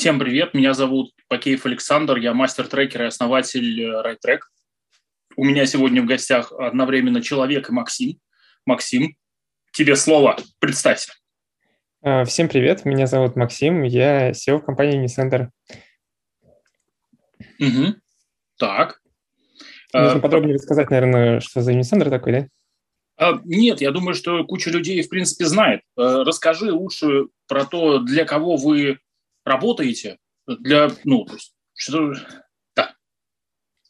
Всем привет, меня зовут Пакеев Александр, я мастер-трекер и основатель RideTrack. У меня сегодня в гостях одновременно человек и Максим. Максим, тебе слово, представься. А, всем привет, меня зовут Максим, я SEO компании Unicenter. Угу. Так. Нужно а, подробнее рассказать, наверное, что за Unicenter такой, да? А, нет, я думаю, что куча людей, в принципе, знает. Расскажи лучше про то, для кого вы работаете для, ну, то есть, что, да.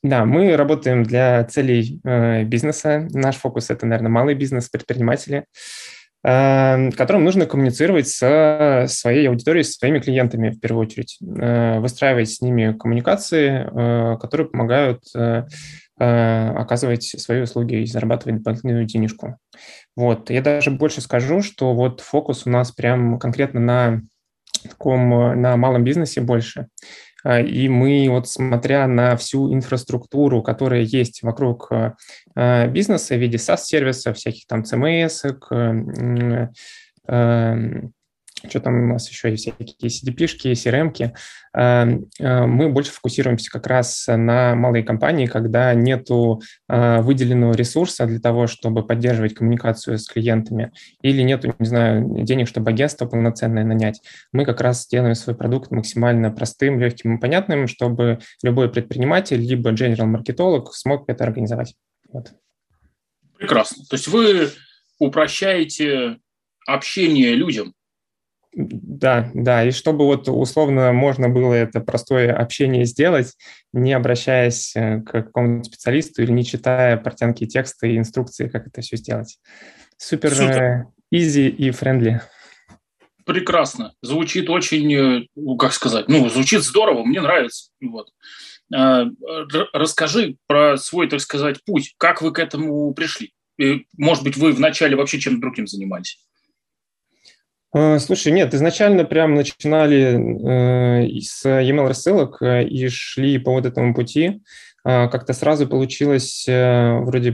Да, мы работаем для целей э, бизнеса. Наш фокус – это, наверное, малый бизнес, предприниматели, э, которым нужно коммуницировать со своей аудиторией, со своими клиентами, в первую очередь, э, выстраивать с ними коммуникации, э, которые помогают э, оказывать свои услуги и зарабатывать дополнительную денежку. Вот. Я даже больше скажу, что вот фокус у нас прям конкретно на таком, э, на малом бизнесе больше. А, и мы вот смотря на всю инфраструктуру, которая есть вокруг э, э, бизнеса в виде SaaS-сервисов, всяких там CMS, что там у нас еще есть всякие CDP-шки, CRM-ки, эм, э, мы больше фокусируемся как раз на малые компании, когда нету э, выделенного ресурса для того, чтобы поддерживать коммуникацию с клиентами, или нету, не знаю, денег, чтобы агентство полноценное нанять. Мы как раз делаем свой продукт максимально простым, легким и понятным, чтобы любой предприниматель, либо general-маркетолог смог это организовать. Вот. Прекрасно. То есть вы упрощаете общение людям, да, да, и чтобы вот условно можно было это простое общение сделать, не обращаясь э, к какому-то специалисту или не читая портянки текста и инструкции, как это все сделать. Супер, Супер. easy и friendly. Прекрасно. Звучит очень, э, ну, как сказать, ну, звучит здорово, мне нравится. Вот. Расскажи про свой, так сказать, путь. Как вы к этому пришли? Может быть, вы вначале вообще чем-то другим занимались? А, слушай, нет, изначально прям начинали э, с e-mail рассылок э, и шли по вот этому пути. Э, как-то сразу получилось э, вроде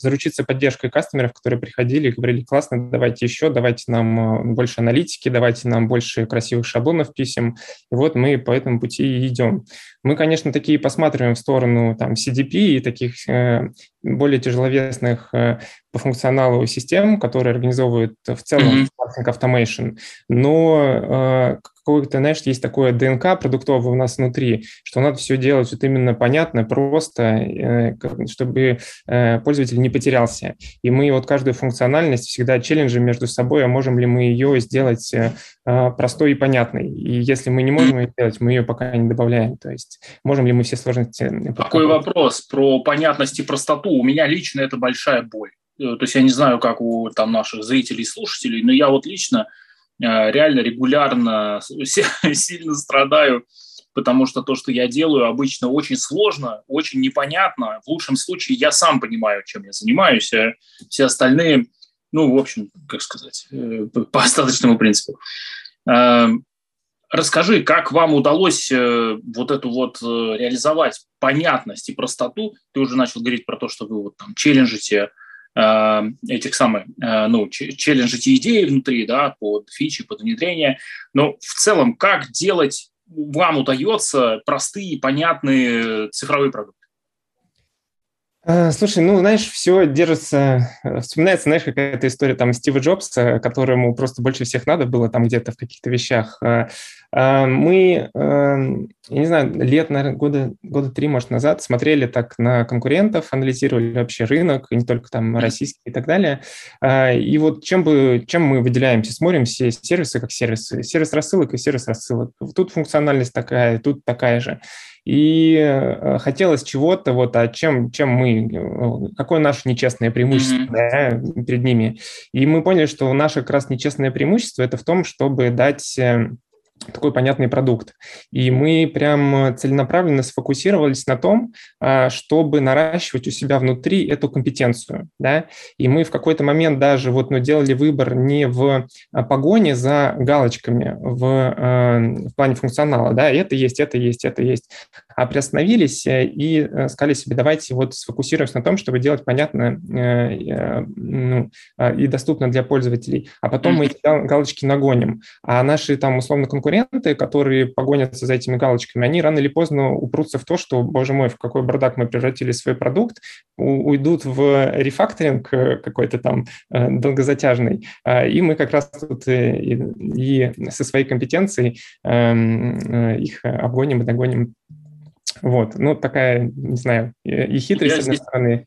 заручиться поддержкой кастомеров, которые приходили и говорили, классно, давайте еще, давайте нам э, больше аналитики, давайте нам больше красивых шаблонов писем. И вот мы по этому пути и идем. Мы, конечно, такие посматриваем в сторону там, CDP и таких э, более тяжеловесных э, по функционалу систем, которые организовывают в целом mm-hmm. automation, но какое-то, знаешь, есть такое ДНК продуктовое у нас внутри, что надо все делать вот именно понятно, просто, э, чтобы э, пользователь не потерялся. И мы вот каждую функциональность всегда челленджим между собой, а можем ли мы ее сделать э, простой и понятной. И если мы не можем ее сделать, мы ее пока не добавляем. То есть можем ли мы все сложности... Такой вопрос про понятность и простоту. У меня лично это большая боль. То есть я не знаю, как у там, наших зрителей и слушателей, но я вот лично реально регулярно сильно страдаю, потому что то, что я делаю, обычно очень сложно, очень непонятно. В лучшем случае я сам понимаю, чем я занимаюсь, а все остальные, ну, в общем, как сказать, э, по остаточному принципу. Э, расскажи, как вам удалось вот эту вот реализовать понятность и простоту? Ты уже начал говорить про то, что вы вот там челленджите Э, этих самых, э, ну, челленджить идеи внутри, да, под фичи, под внедрение. Но в целом, как делать вам удается простые, понятные цифровые продукты? А, слушай, ну, знаешь, все держится, э, вспоминается, знаешь, какая-то история там Стива Джобса, которому просто больше всех надо было там где-то в каких-то вещах. А, мы, я не знаю, лет, наверное, года, года три, может, назад смотрели так на конкурентов, анализировали вообще рынок, и не только там российский и так далее. И вот чем, бы, чем мы выделяемся? Смотрим все сервисы как сервисы. Сервис рассылок и сервис рассылок. Тут функциональность такая, тут такая же. И э, хотелось чего-то, вот, а чем, чем мы, э, какое наше нечестное преимущество mm-hmm. да, перед ними. И мы поняли, что наше как раз нечестное преимущество – это в том, чтобы дать э, такой понятный продукт. И мы прям целенаправленно сфокусировались на том, а, чтобы наращивать у себя внутри эту компетенцию. Да? И мы в какой-то момент даже вот, ну, делали выбор не в а, погоне за галочками в, а, в плане функционала, да, это есть, это есть, это есть, приостановились и сказали себе, давайте вот сфокусируемся на том, чтобы делать понятно ну, и доступно для пользователей, а потом мы эти галочки нагоним. А наши там условно конкуренты, которые погонятся за этими галочками, они рано или поздно упрутся в то, что, боже мой, в какой бардак мы превратили свой продукт, уйдут в рефакторинг какой-то там долгозатяжный, и мы как раз тут и, и со своей компетенцией эм, их обгоним и догоним. Вот, ну такая, не знаю, и хитрость, я с одной стороны.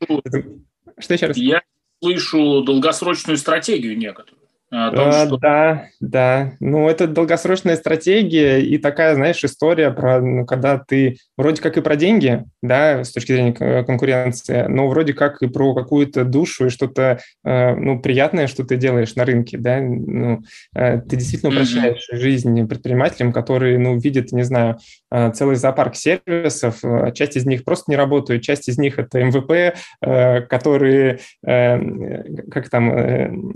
Что еще раз? Я слышу долгосрочную стратегию некоторую. Том, а, что... Да, да. Ну, это долгосрочная стратегия и такая, знаешь, история про, ну, когда ты вроде как и про деньги, да, с точки зрения конкуренции, но вроде как и про какую-то душу и что-то, э, ну, приятное, что ты делаешь на рынке, да. Ну, э, ты действительно упрощаешь mm-hmm. жизнь предпринимателям, которые, ну, видят, не знаю, э, целый зоопарк сервисов, часть из них просто не работают, часть из них это МВП, которые, как там,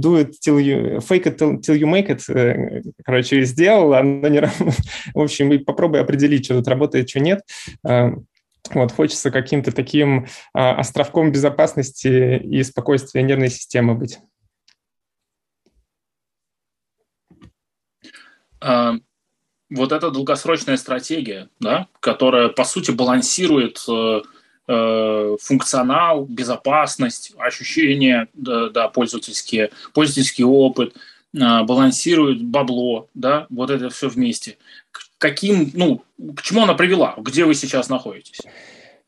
дуют till you, fake it till, till you make it, э, короче, сделал, оно не В общем, и попробуй определить, что тут работает, что нет. Э, вот, хочется каким-то таким а, островком безопасности и спокойствия нервной системы быть. А, вот эта долгосрочная стратегия, да, которая, по сути, балансирует Э, функционал, безопасность, ощущения, да, да, пользовательские, пользовательский опыт, э, балансирует бабло, да, вот это все вместе. К каким, ну, к чему она привела? Где вы сейчас находитесь?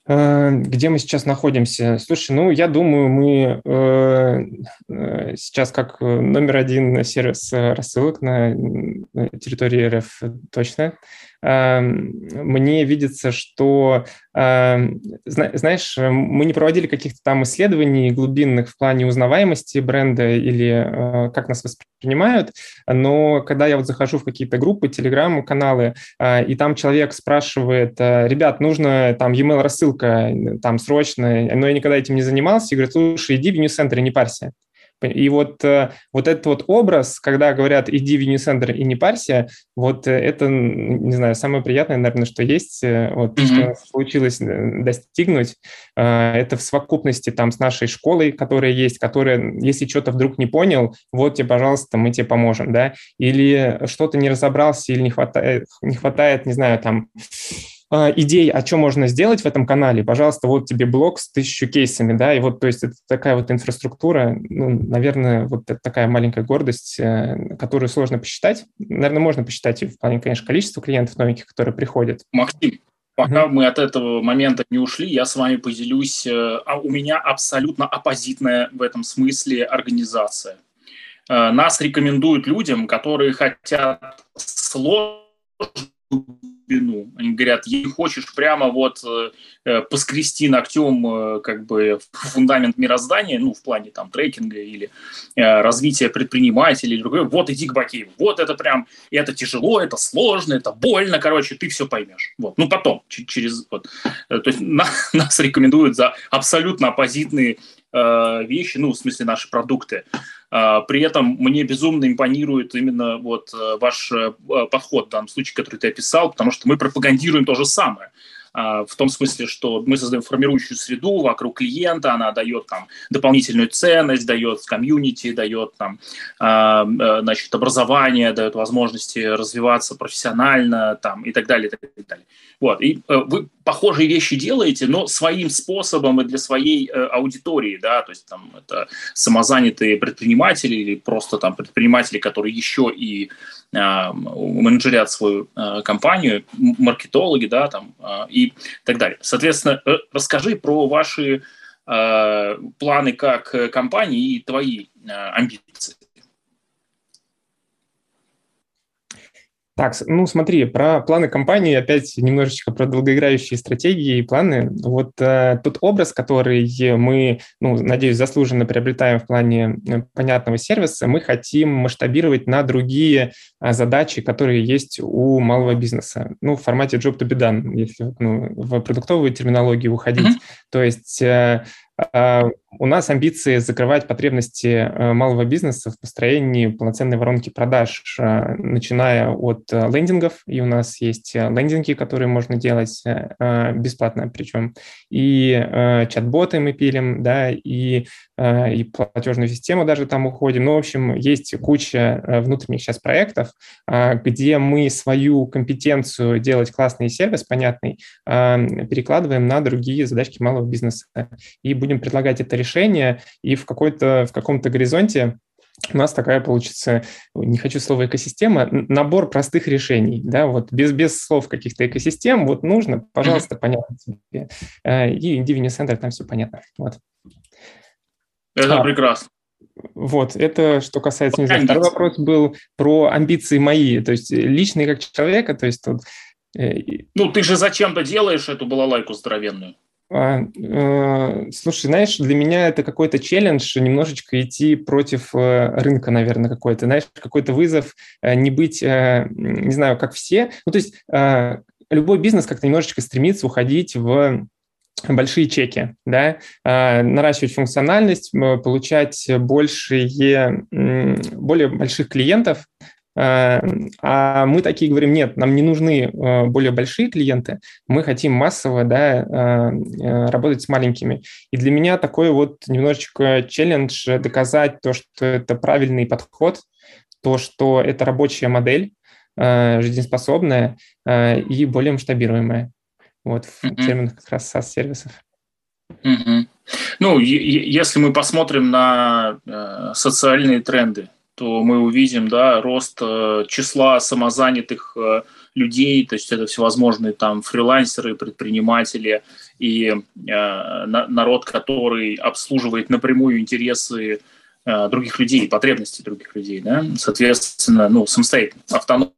Э, где мы сейчас находимся? Слушай, ну, я думаю, мы э, сейчас как номер один сервис рассылок на территории РФ точно. Эм, мне видится, что, эм, знаешь, мы не проводили каких-то там исследований глубинных в плане узнаваемости бренда или э, как нас воспринимают, но когда я вот захожу в какие-то группы, телеграм-каналы, э, и там человек спрашивает, э, ребят, нужно там e-mail рассылка там срочно, но я никогда этим не занимался, и говорит, слушай, иди в ньюс-центр не парься. И вот, э, вот этот вот образ, когда говорят «иди в Unicenter и не парься», вот э, это, не знаю, самое приятное, наверное, что есть, э, вот, mm-hmm. что получилось достигнуть, это в совокупности там с нашей школой, которая есть, которая, если что-то вдруг не понял, вот тебе, пожалуйста, мы тебе поможем, да, или что-то не разобрался, или не хватает, не хватает, не знаю, там, идей, о чем можно сделать в этом канале, пожалуйста, вот тебе блог с тысячу кейсами, да, и вот, то есть это такая вот инфраструктура, ну, наверное, вот это такая маленькая гордость, э, которую сложно посчитать. Наверное, можно посчитать в плане, конечно, количества клиентов новеньких, которые приходят. Максим, Пока мы от этого момента не ушли, я с вами поделюсь. Э, а у меня абсолютно оппозитная в этом смысле организация. Э, нас рекомендуют людям, которые хотят сложно глубину. Они говорят, если хочешь прямо вот э, поскрести ногтем э, как бы фундамент мироздания, ну, в плане там трекинга или э, развития предпринимателей или другое, вот иди к Бакееву. Вот это прям, это тяжело, это сложно, это больно, короче, ты все поймешь. Вот. Ну, потом, через, вот. Э, то есть на, нас рекомендуют за абсолютно оппозитные э, вещи, ну, в смысле наши продукты. А, при этом мне безумно импонирует именно вот э, ваш э, подход в данном случае, который ты описал, потому что мы пропагандируем то же самое. А, в том смысле, что мы создаем формирующую среду вокруг клиента, она дает там дополнительную ценность, дает комьюнити, дает там, а, э, значит, образование, дает возможности развиваться профессионально там, и так далее, и так далее. Вот. И э, вы похожие вещи делаете, но своим способом и для своей э, аудитории, да, то есть там это самозанятые предприниматели или просто там предприниматели, которые еще и менеджерят свою э, компанию, маркетологи, да, там, э, и так далее. Соответственно, э, расскажи про ваши э, планы как компании и твои э, амбиции. Так, ну смотри, про планы компании, опять немножечко про долгоиграющие стратегии и планы. Вот э, тот образ, который мы, ну, надеюсь, заслуженно приобретаем в плане э, понятного сервиса, мы хотим масштабировать на другие э, задачи, которые есть у малого бизнеса. Ну, в формате job to be done, если ну, в продуктовую терминологию уходить. Mm-hmm. То есть э, а, у нас амбиции закрывать потребности э, малого бизнеса в построении полноценной воронки продаж, э, начиная от э, лендингов, и у нас есть лендинги, которые можно делать бесплатно причем, и чат-боты мы пилим, да, и, и платежную систему даже там уходим. Ну, в общем, есть куча внутренних сейчас проектов, где мы свою компетенцию делать классный сервис, понятный, перекладываем на другие задачки малого бизнеса. И будем предлагать это решение, и в, какой-то, в каком-то горизонте у нас такая получится, не хочу слова экосистема, набор простых решений, да, вот без, без слов каких-то экосистем, вот нужно, пожалуйста, понятно тебе. Э, и Divini Center, там все понятно. Вот. Это а, прекрасно. Вот, это что касается, не знаю, второй вопрос был про амбиции мои, то есть личные как человека, то есть тут... Э, ну, ты же зачем-то делаешь эту балалайку здоровенную. А, э, слушай, знаешь, для меня это какой-то челлендж немножечко идти против э, рынка, наверное, какой-то, знаешь, какой-то вызов э, не быть, не знаю, как все. Ну, то есть любой бизнес как-то немножечко стремится уходить в большие чеки, да, наращивать функциональность, получать большие, более больших клиентов, а мы такие говорим, нет, нам не нужны э, более большие клиенты, мы хотим массово да, э, работать с маленькими. И для меня такой вот немножечко челлендж доказать то, что это правильный подход, то, что это рабочая модель, жизнеспособная и более масштабируемая. Вот в mm-hmm. терминах как раз SaaS-сервисов. Mm-hmm. Ну, если мы посмотрим на социальные тренды, то мы увидим да, рост э, числа самозанятых э, людей, то есть это всевозможные там фрилансеры, предприниматели и э, народ, который обслуживает напрямую интересы других людей, потребности других людей, да, соответственно, ну, самостоятельно, автономно.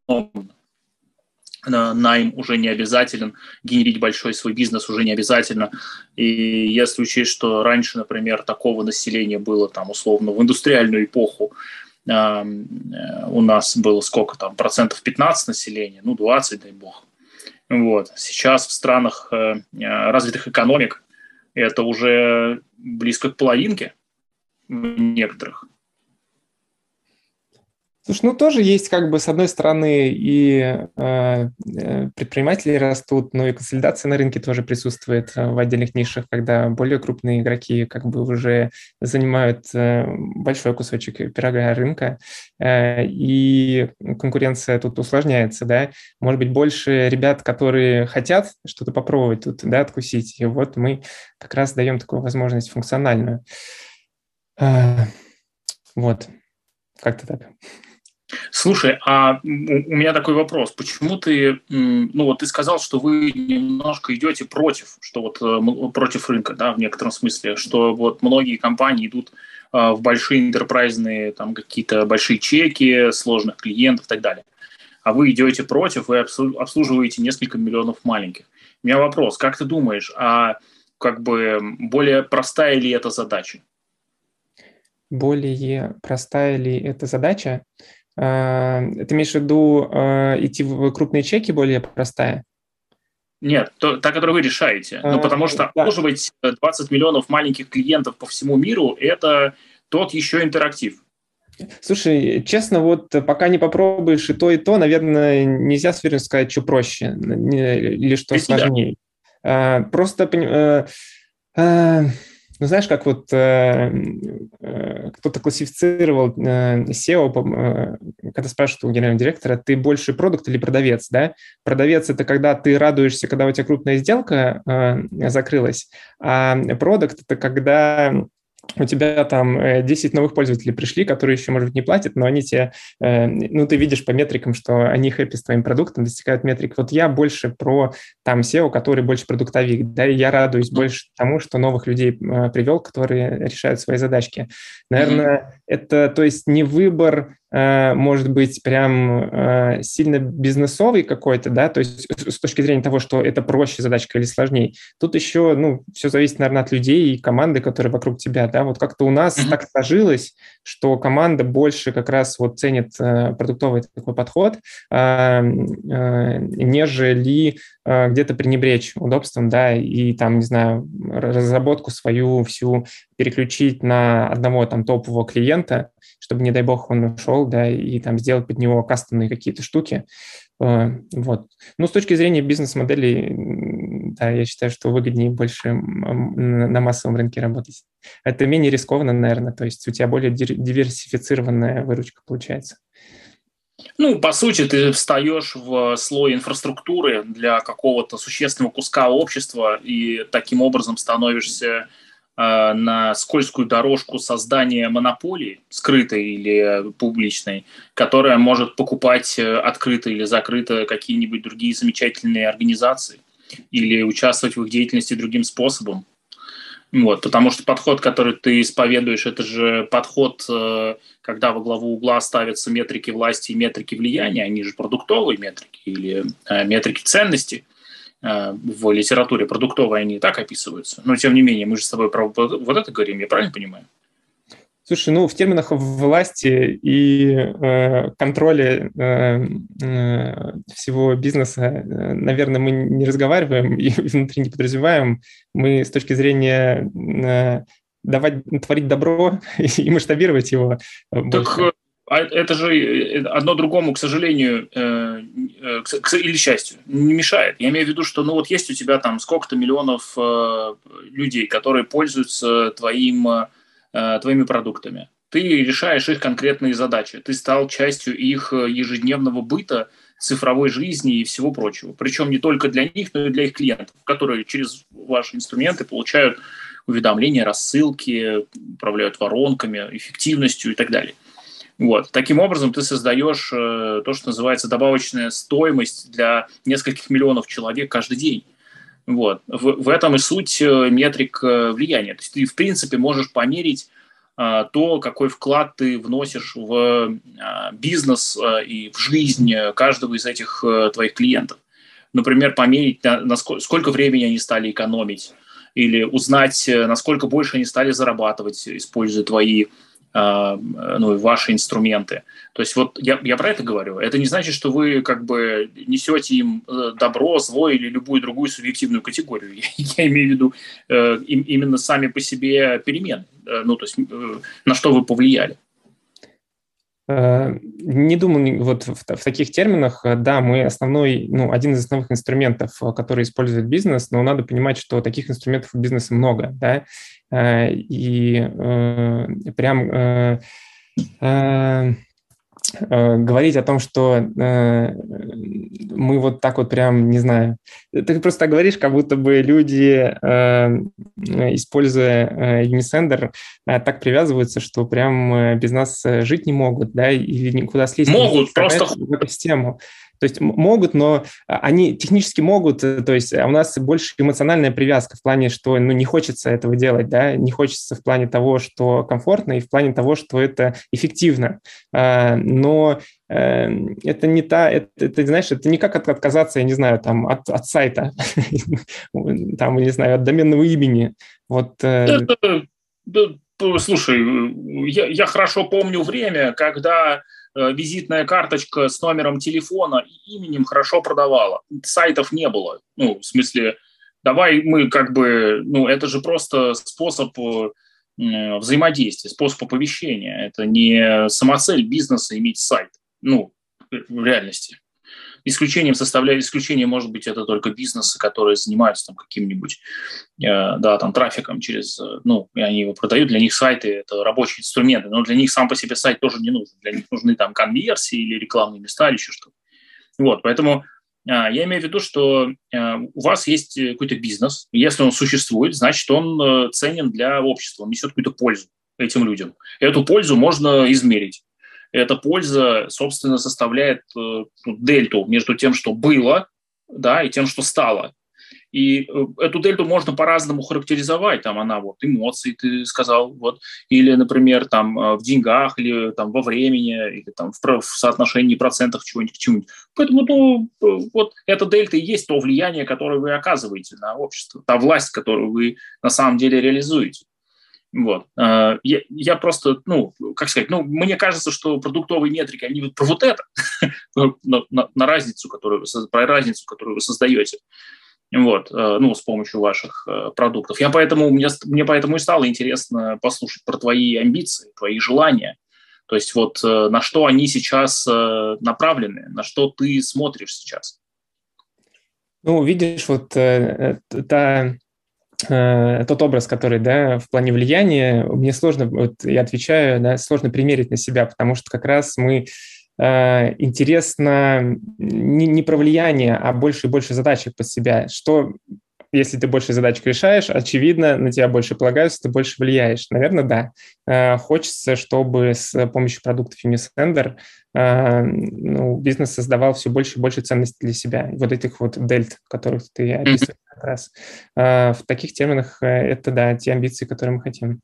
Найм уже не обязателен, генерить большой свой бизнес уже не обязательно. И если учесть, что раньше, например, такого населения было там условно в индустриальную эпоху, у нас было сколько там, процентов 15 населения, ну 20, дай бог. Вот. Сейчас в странах э, развитых экономик это уже близко к половинке некоторых. Слушай, ну тоже есть как бы с одной стороны и э, э, предприниматели растут, но и консолидация на рынке тоже присутствует э, в отдельных нишах, когда более крупные игроки как бы уже занимают э, большой кусочек пирога рынка, э, и конкуренция тут усложняется, да. Может быть, больше ребят, которые хотят что-то попробовать тут, да, откусить, и вот мы как раз даем такую возможность функциональную. Э, вот, как-то так. Слушай, а у меня такой вопрос. Почему ты, ну вот ты сказал, что вы немножко идете против, что вот э, против рынка, да, в некотором смысле, что вот многие компании идут а, в большие интерпрайзные, там какие-то большие чеки, сложных клиентов и так далее. А вы идете против, вы обслуживаете несколько миллионов маленьких. У меня вопрос, как ты думаешь, а как бы более простая ли эта задача? Более простая ли эта задача? А, ты имеешь в виду а, идти в крупные чеки более простая? Нет, то, та, которую вы решаете. Ну, потому что да. обслуживать 20 миллионов маленьких клиентов по всему миру – это тот еще интерактив. Слушай, честно, вот пока не попробуешь и то, и то, наверное, нельзя с уверенностью сказать, что проще или что сложнее. А, просто э, ну, знаешь, как вот э, э, кто-то классифицировал э, SEO, э, когда спрашивают у генерального директора, ты больше продукт или продавец, да? Продавец – это когда ты радуешься, когда у тебя крупная сделка э, закрылась, а продукт – это когда у тебя там 10 э, новых пользователей пришли, которые еще, может быть, не платят, но они тебе, э, ну, ты видишь по метрикам, что они хэппи с твоим продуктом, достигают метрик. Вот я больше про там SEO, который больше продуктовик, да, и я радуюсь больше тому, что новых людей э, привел, которые решают свои задачки. Наверное, mm-hmm. это, то есть, не выбор может быть прям сильно бизнесовый какой-то, да, то есть с точки зрения того, что это проще задачка или сложнее. Тут еще, ну, все зависит, наверное, от людей и команды, которые вокруг тебя. Да, вот как-то у нас mm-hmm. так сложилось, что команда больше как раз вот ценит э, продуктовый такой подход, э, э, нежели э, где-то пренебречь удобством, да, и там, не знаю, разработку свою всю переключить на одного там топового клиента, чтобы, не дай бог, он ушел, да, и там сделать под него кастомные какие-то штуки. Э, вот. Ну, с точки зрения бизнес-моделей, да, я считаю, что выгоднее больше на массовом рынке работать. Это менее рискованно, наверное, то есть у тебя более диверсифицированная выручка получается. Ну, по сути, ты встаешь в слой инфраструктуры для какого-то существенного куска общества и таким образом становишься на скользкую дорожку создания монополии, скрытой или публичной, которая может покупать э, открыто или закрыто какие-нибудь другие замечательные организации или участвовать в их деятельности другим способом. Вот, потому что подход, который ты исповедуешь, это же подход, э, когда во главу угла ставятся метрики власти и метрики влияния, они же продуктовые метрики или метрики ценностей. Э, в литературе продуктовые они так описываются. Но, тем не менее, мы же с тобой про вот это говорим, я правильно понимаю? Слушай, ну в терминах власти и э, контроля э, э, всего бизнеса, э, наверное, мы не разговариваем и внутри не подразумеваем. Мы с точки зрения э, давать, творить добро и масштабировать его. Э, так больше. А это же э, одно другому, к сожалению, э, э, или счастью, не мешает. Я имею в виду, что ну вот есть у тебя там сколько-то миллионов людей, которые пользуются твоим, твоими продуктами. Ты решаешь их конкретные задачи. Ты стал частью их ежедневного быта, цифровой жизни и всего прочего. Причем не только для них, но и для их клиентов, которые через ваши инструменты получают уведомления, рассылки, управляют воронками, эффективностью и так далее. Вот. Таким образом, ты создаешь э, то, что называется добавочная стоимость для нескольких миллионов человек каждый день. Вот. В, в этом и суть э, метрик э, влияния. То есть ты, в принципе, можешь померить э, то, какой вклад ты вносишь в э, бизнес э, и в жизнь каждого из этих твоих клиентов. Например, померить, на, на сколько, сколько времени они стали экономить, или узнать, насколько больше они стали зарабатывать, используя твои а, ну, ваши инструменты. То есть вот я, я про это говорю. Это не значит, что вы как бы несете им э, добро, зло или любую другую субъективную категорию. Я, я имею в виду э, именно сами по себе перемены, э, ну, то есть э, на что вы повлияли. Э, не думаю вот в, в таких терминах. Да, мы основной, ну, один из основных инструментов, который использует бизнес, но надо понимать, что таких инструментов у бизнеса много, да, Э, и э, прям э, говорить о том, что мы вот так вот прям, не знаю, ты просто так говоришь, как будто бы люди, используя Unisender, так привязываются, что прям без нас жить не могут, да, или никуда слезть. Могут, просто... В эту систему. То есть могут, но а, они технически могут, э, то есть а у нас больше эмоциональная привязка в плане, что ну, не хочется этого делать, да, не хочется в плане того, что комфортно, и в плане того, что это эффективно. А, но э, это не та, это, это, знаешь, это не как отказаться, я не знаю, там, от, от сайта, там, не знаю, от доменного имени. Вот. Э, слушай, я, я хорошо помню время, когда визитная карточка с номером телефона и именем хорошо продавала. Сайтов не было. Ну, в смысле, давай мы как бы, ну, это же просто способ э, взаимодействия, способ оповещения. Это не самоцель бизнеса иметь сайт, ну, в реальности. Исключением составляет исключение, может быть, это только бизнесы, которые занимаются там каким-нибудь, э, да, там трафиком через, э, ну, и они его продают, для них сайты – это рабочие инструменты, но для них сам по себе сайт тоже не нужен, для них нужны там конверсии или рекламные места или еще что-то. Вот, поэтому э, я имею в виду, что у вас есть какой-то бизнес, если он существует, значит, он ценен для общества, он несет какую-то пользу этим людям. Эту пользу можно измерить эта польза, собственно, составляет э, ну, дельту между тем, что было, да, и тем, что стало. И э, эту дельту можно по-разному характеризовать. Там она вот эмоции, ты сказал, вот, или, например, там э, в деньгах, или там во времени, или там в, в соотношении процентов чего-нибудь к чему-нибудь. Поэтому, ну, вот эта дельта и есть то влияние, которое вы оказываете на общество, та власть, которую вы на самом деле реализуете. Вот. Я, я просто, ну, как сказать, ну, мне кажется, что продуктовые метрики, они вот про вот это, на, разницу, которую, про разницу, которую вы создаете вот, ну, с помощью ваших продуктов. Я поэтому, мне, мне поэтому и стало интересно послушать про твои амбиции, твои желания, то есть вот э, на что они сейчас э, направлены, на что ты смотришь сейчас? Ну, видишь, вот э, тот образ, который, да, в плане влияния, мне сложно, вот я отвечаю, да, сложно примерить на себя, потому что как раз мы интересно не, не про влияние, а больше и больше задачек под себя. Что если ты больше задачек решаешь, очевидно, на тебя больше полагаются, ты больше влияешь. Наверное, да. Э, хочется, чтобы с помощью продуктов Unisender э, ну, бизнес создавал все больше и больше ценностей для себя. Вот этих вот дельт, которых ты описываешь mm-hmm. как раз. Э, в таких терминах это, да, те амбиции, которые мы хотим.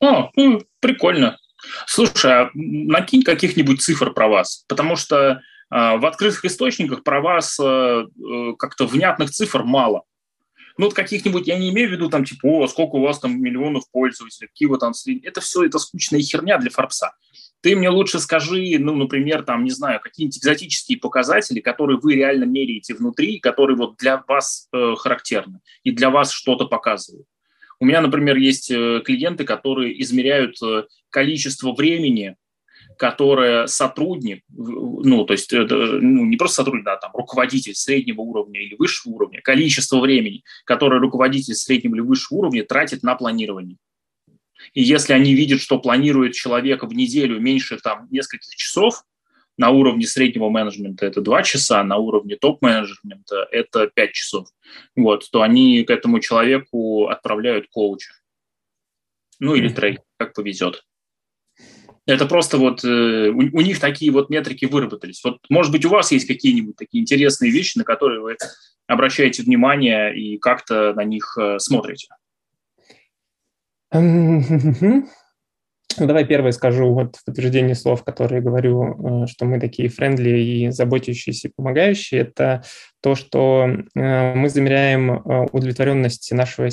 О, ну, прикольно. Слушай, а накинь каких-нибудь цифр про вас, потому что в открытых источниках про вас как-то внятных цифр мало. Ну, вот каких-нибудь, я не имею в виду там, типа, о, сколько у вас там миллионов пользователей, какие вы там... Это все, это скучная херня для Форбса. Ты мне лучше скажи, ну, например, там, не знаю, какие-нибудь экзотические показатели, которые вы реально меряете внутри, которые вот для вас э, характерны и для вас что-то показывают. У меня, например, есть э, клиенты, которые измеряют э, количество времени, которое сотрудник, ну, то есть это, ну, не просто сотрудник, да, там, руководитель среднего уровня или высшего уровня, количество времени, которое руководитель среднего или высшего уровня тратит на планирование. И если они видят, что планирует человек в неделю меньше там нескольких часов, на уровне среднего менеджмента это 2 часа, на уровне топ-менеджмента это 5 часов, вот, то они к этому человеку отправляют коуча. Ну или трейд, как повезет. Это просто вот э, у, у них такие вот метрики выработались. Вот, может быть, у вас есть какие-нибудь такие интересные вещи, на которые вы обращаете внимание и как-то на них э, смотрите? Ну, давай первое скажу вот в подтверждение слов, которые говорю, э, что мы такие френдли и заботящиеся, и помогающие. Это то, что мы замеряем удовлетворенность нашего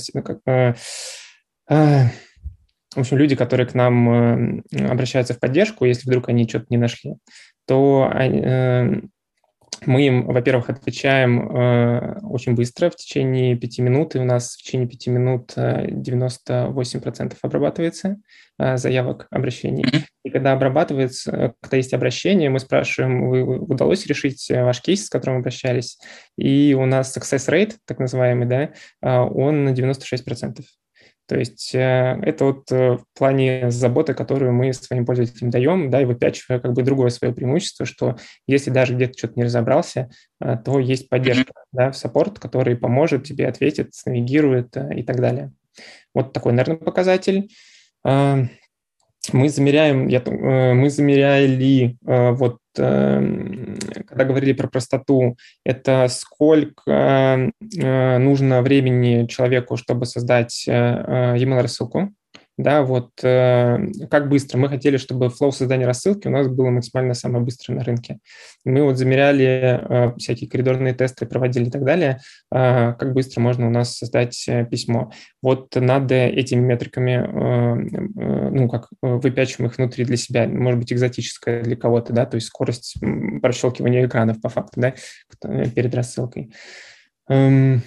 в общем, люди, которые к нам э, обращаются в поддержку, если вдруг они что-то не нашли, то э, мы им, во-первых, отвечаем э, очень быстро, в течение пяти минут, и у нас в течение пяти минут 98% обрабатывается заявок обращений. И когда обрабатывается, когда есть обращение, мы спрашиваем, вы, удалось решить ваш кейс, с которым обращались, и у нас success rate, так называемый, да, он на 96%. То есть э, это вот э, в плане заботы, которую мы своим пользователям даем, да, и выпячивая как бы другое свое преимущество, что если даже где-то что-то не разобрался, э, то есть поддержка, да, в саппорт, который поможет тебе, ответит, навигирует и так далее. Вот такой, наверное, показатель мы замеряем, я, э, мы замеряли э, вот эм, когда говорили про простоту, это сколько э, нужно времени человеку, чтобы создать e-mail рассылку да, вот э, как быстро. Мы хотели, чтобы флоу создания рассылки у нас было максимально самое быстрое на рынке. Мы вот замеряли э, всякие коридорные тесты, проводили и так далее, э, как быстро можно у нас создать э, письмо. Вот над этими метриками, э, э, ну, как выпячиваем их внутри для себя, может быть, экзотическая для кого-то, да, то есть скорость прощелкивания экранов по факту, да, перед рассылкой. Эм,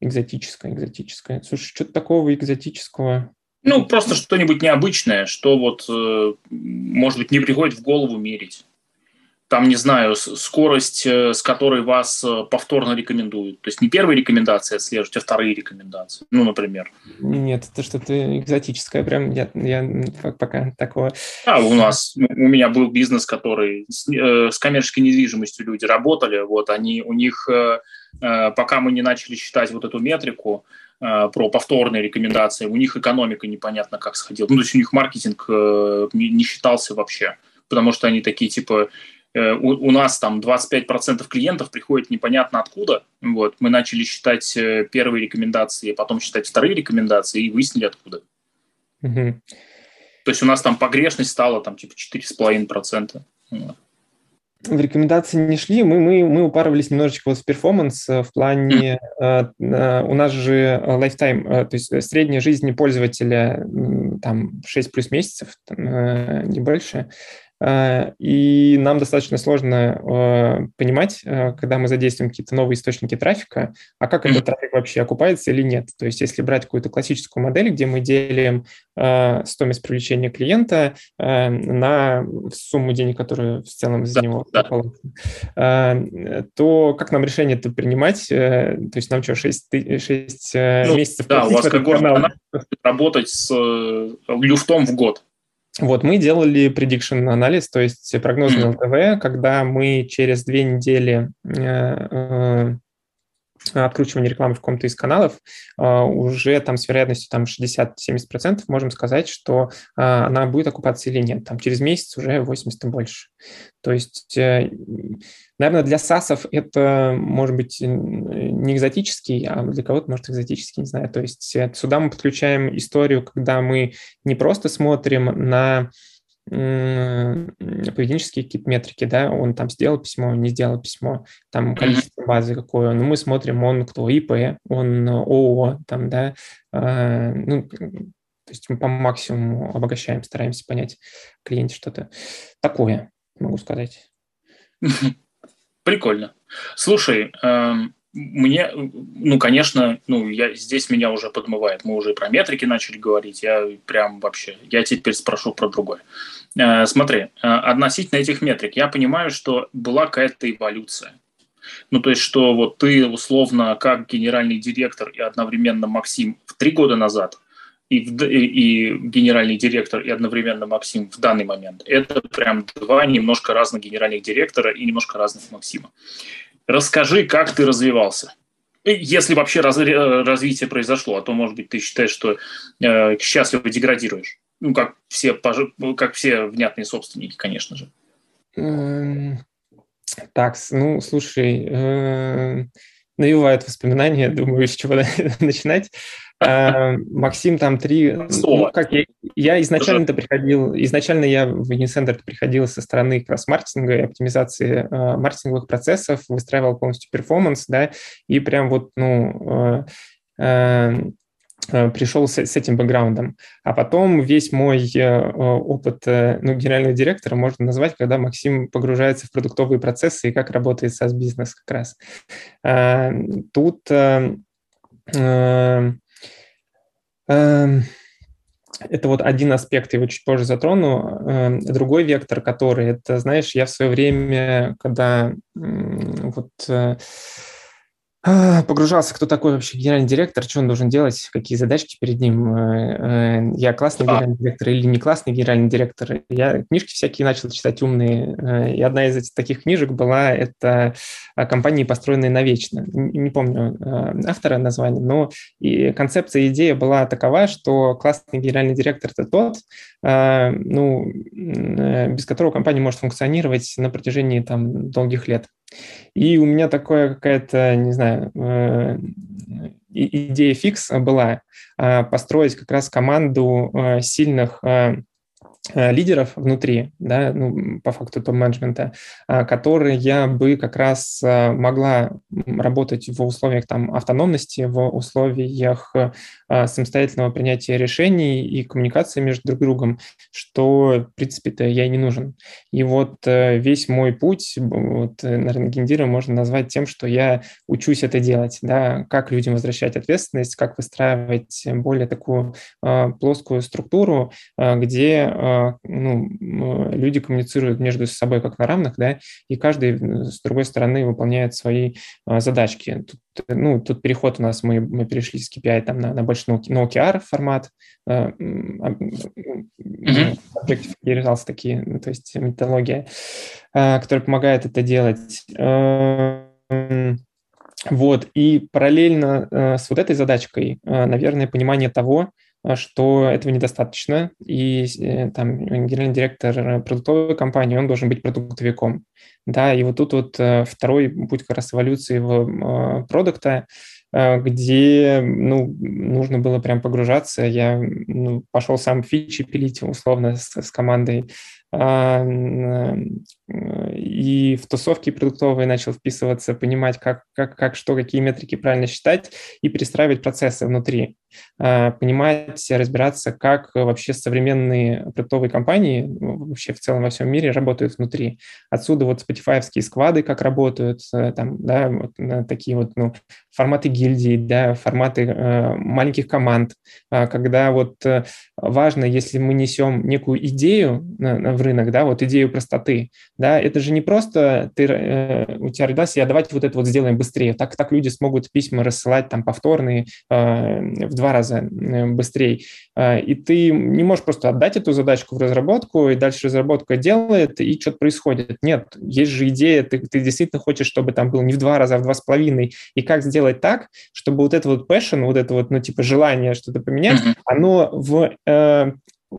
экзотическая, экзотическая. Слушай, что-то такого экзотического ну, просто что-нибудь необычное, что вот, э, может быть, не приходит в голову мерить. Там, не знаю, скорость, э, с которой вас э, повторно рекомендуют. То есть не первые рекомендации отслеживать, а вторые рекомендации. Ну, например. Нет, это что-то экзотическое. Прям я, я пока такого... А, у нас, у меня был бизнес, который с, с коммерческой недвижимостью люди работали. Вот они, у них, пока мы не начали считать вот эту метрику, про повторные рекомендации, у них экономика непонятно как сходила. Ну, то есть у них маркетинг э, не, не считался вообще, потому что они такие, типа, э, у, у нас там 25% клиентов приходит непонятно откуда. Вот, мы начали считать первые рекомендации, потом считать вторые рекомендации и выяснили откуда. Угу. То есть у нас там погрешность стала там типа 4,5%. Вот. В рекомендации не шли, мы, мы, мы упарывались немножечко вот в перформанс в плане, э, э, у нас же lifetime, э, то есть средняя жизнь пользователя там 6 плюс месяцев, там, не больше, Э, и нам достаточно сложно э, понимать, э, когда мы задействуем какие-то новые источники трафика, а как этот трафик вообще окупается или нет. То есть если брать какую-то классическую модель, где мы делим стоимость привлечения клиента на сумму денег, которую в целом за да, него да. то как нам решение это принимать? То есть нам что, 6, 6 ну, месяцев? Да, у вас какой работать с люфтом в год. Вот, мы делали prediction анализ, то есть прогнозный ЛТВ, когда мы через две недели э, э, откручивания рекламы в каком-то из каналов, э, уже там с вероятностью там 60-70% можем сказать, что она будет окупаться или нет. Там через месяц уже 80 и больше. То есть Наверное, для САСов это может быть не экзотический, а для кого-то может экзотический, не знаю. То есть э, сюда мы подключаем историю, когда мы не просто смотрим на поведенческие какие-то метрики, да, он там сделал письмо, не сделал письмо, там количество базы какое, но мы смотрим, он кто, ИП, он ООО, там, да, э, ну, то есть мы по максимуму обогащаем, стараемся понять клиенте что-то такое, могу сказать. Прикольно. Слушай, э, мне, ну, конечно, ну, я, здесь меня уже подмывает. Мы уже про метрики начали говорить. Я прям вообще, я теперь спрошу про другое. Э, смотри, э, относительно этих метрик, я понимаю, что была какая-то эволюция. Ну, то есть, что вот ты условно как генеральный директор и одновременно Максим в три года назад и, и генеральный директор, и одновременно Максим в данный момент. Это прям два немножко разных генеральных директора и немножко разных Максима. Расскажи, как ты развивался. Если вообще раз, развитие произошло, а то, может быть, ты считаешь, что э, счастливо деградируешь. Ну, как все, как все внятные собственники, конечно же. Эм, так, ну, слушай, э, навевают воспоминания, думаю, с чего начинать. А, Максим там три... Ну, как я, я изначально-то приходил, изначально я в Unicenter приходил со стороны как раз маркетинга и оптимизации э, маркетинговых процессов, выстраивал полностью перформанс, да, и прям вот, ну, э, э, пришел с, с этим бэкграундом. А потом весь мой э, опыт э, ну, генерального директора можно назвать, когда Максим погружается в продуктовые процессы и как работает SaaS-бизнес как раз. Э, тут э, это вот один аспект, я его чуть позже затрону. Эм, другой вектор, который, это, знаешь, я в свое время, когда вот э, погружался, кто такой вообще генеральный директор, что он должен делать, какие задачки перед ним. Э, э, я классный генеральный директор или не классный генеральный директор. Я книжки всякие начал читать умные. Э, и одна из этих таких книжек была это «Компании, построенные навечно». Не помню автора названия, но и концепция, идея была такова, что классный генеральный директор – это тот, ну, без которого компания может функционировать на протяжении там, долгих лет. И у меня такое какая-то, не знаю, э, идея фикс была э, построить как раз команду э, сильных Э, лидеров внутри, да, ну, по факту топ-менеджмента, а, которые я бы как раз э, могла работать в условиях там автономности, в условиях э, самостоятельного принятия решений и коммуникации между друг другом, что, в принципе-то, я и не нужен. И вот весь мой путь, вот, наверное, гендира можно назвать тем, что я учусь это делать, да, как людям возвращать ответственность, как выстраивать более такую плоскую структуру, где ну, люди коммуницируют между собой как на равных, да, и каждый с другой стороны выполняет свои а, задачки. Тут, ну, тут переход у нас, мы, мы перешли с KPI там, на, на больше на OKR формат, mm-hmm. результаты такие, ну, то есть методология, которая помогает это делать. Вот, и параллельно с вот этой задачкой, наверное, понимание того, а, что этого недостаточно, и э, там генеральный директор продуктовой компании, он должен быть продуктовиком. Да, и вот тут вот э, второй путь как раз эволюции в продукта, где ну, нужно было прям погружаться. Я ну, пошел сам фичи пилить условно с, с командой и в тусовки продуктовые начал вписываться, понимать, как, как, как что, какие метрики правильно считать и перестраивать процессы внутри. А, понимать, разбираться, как вообще современные продуктовые компании ну, вообще в целом во всем мире работают внутри. Отсюда вот Spotify сквады как работают, э, там, да, вот такие вот ну, форматы гильдии, да, форматы э, маленьких команд, э, когда вот э, важно, если мы несем некую идею в рынок, да, вот идею простоты, да, это же не просто ты, э, у тебя родилась, я давайте вот это вот сделаем быстрее, так, так люди смогут письма рассылать там повторные э, в два раза э, быстрее, э, и ты не можешь просто отдать эту задачку в разработку, и дальше разработка делает, и что-то происходит. Нет, есть же идея, ты, ты действительно хочешь, чтобы там был не в два раза, а в два с половиной, и как сделать сделать так, чтобы вот это вот passion, вот это вот, ну, типа, желание что-то поменять, mm-hmm. оно в э,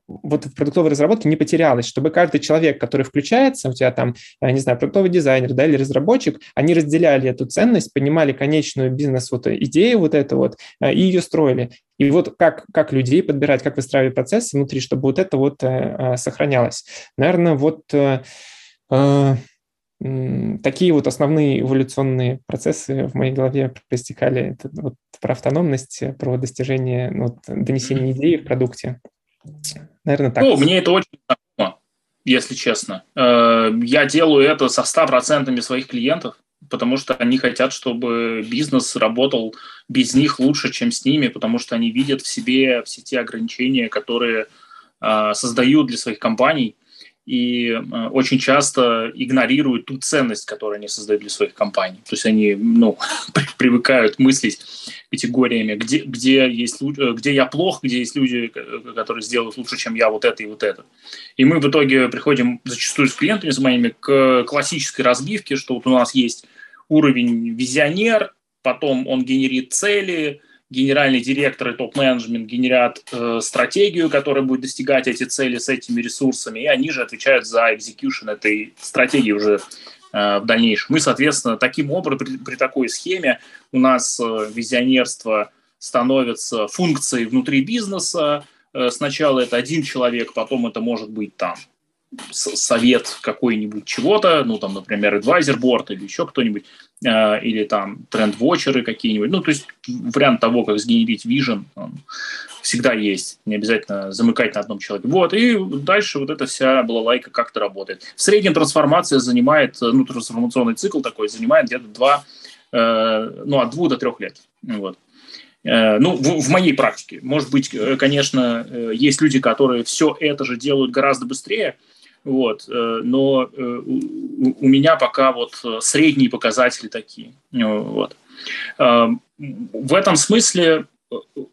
вот в продуктовой разработке не потерялось, чтобы каждый человек, который включается, у тебя там, э, не знаю, продуктовый дизайнер, да, или разработчик, они разделяли эту ценность, понимали конечную бизнес вот идею вот эту вот э, и ее строили. И вот как, как людей подбирать, как выстраивать процессы внутри, чтобы вот это вот э, сохранялось. Наверное, вот такие вот основные эволюционные процессы в моей голове проистекали. Это вот про автономность, про достижение, ну, вот, донесение идеи в продукте. Наверное, так. Ну, мне это очень знакомо, если честно. Э, я делаю это со 100% своих клиентов, потому что они хотят, чтобы бизнес работал без них лучше, чем с ними, потому что они видят в себе все те ограничения, которые э, создают для своих компаний – и э, очень часто игнорируют ту ценность, которую они создают для своих компаний. То есть они ну, привыкают мыслить категориями, где, где, есть, э, где я плох, где есть люди, которые сделают лучше, чем я вот это и вот это. И мы в итоге приходим зачастую с клиентами с моими к классической разбивке, что вот у нас есть уровень визионер, потом он генерит цели, генеральный директор и топ-менеджмент генерят э, стратегию, которая будет достигать эти цели с этими ресурсами, и они же отвечают за execution этой стратегии уже э, в дальнейшем. Мы, соответственно, таким образом, при, при такой схеме у нас э, визионерство становится функцией внутри бизнеса. Э, сначала это один человек, потом это может быть там совет какой-нибудь чего-то, ну, там, например, advisor board или еще кто-нибудь, э, или там тренд-вотчеры какие-нибудь. Ну, то есть вариант того, как сгенерить vision, всегда есть. Не обязательно замыкать на одном человеке. Вот, и дальше вот эта вся балалайка как-то работает. В среднем трансформация занимает, ну, трансформационный цикл такой занимает где-то два, э, ну, от двух до трех лет. Вот. Э, ну, в, в моей практике. Может быть, э, конечно, э, есть люди, которые все это же делают гораздо быстрее, вот. Э, но э, у меня пока вот э, средние показатели такие. Вот. В этом смысле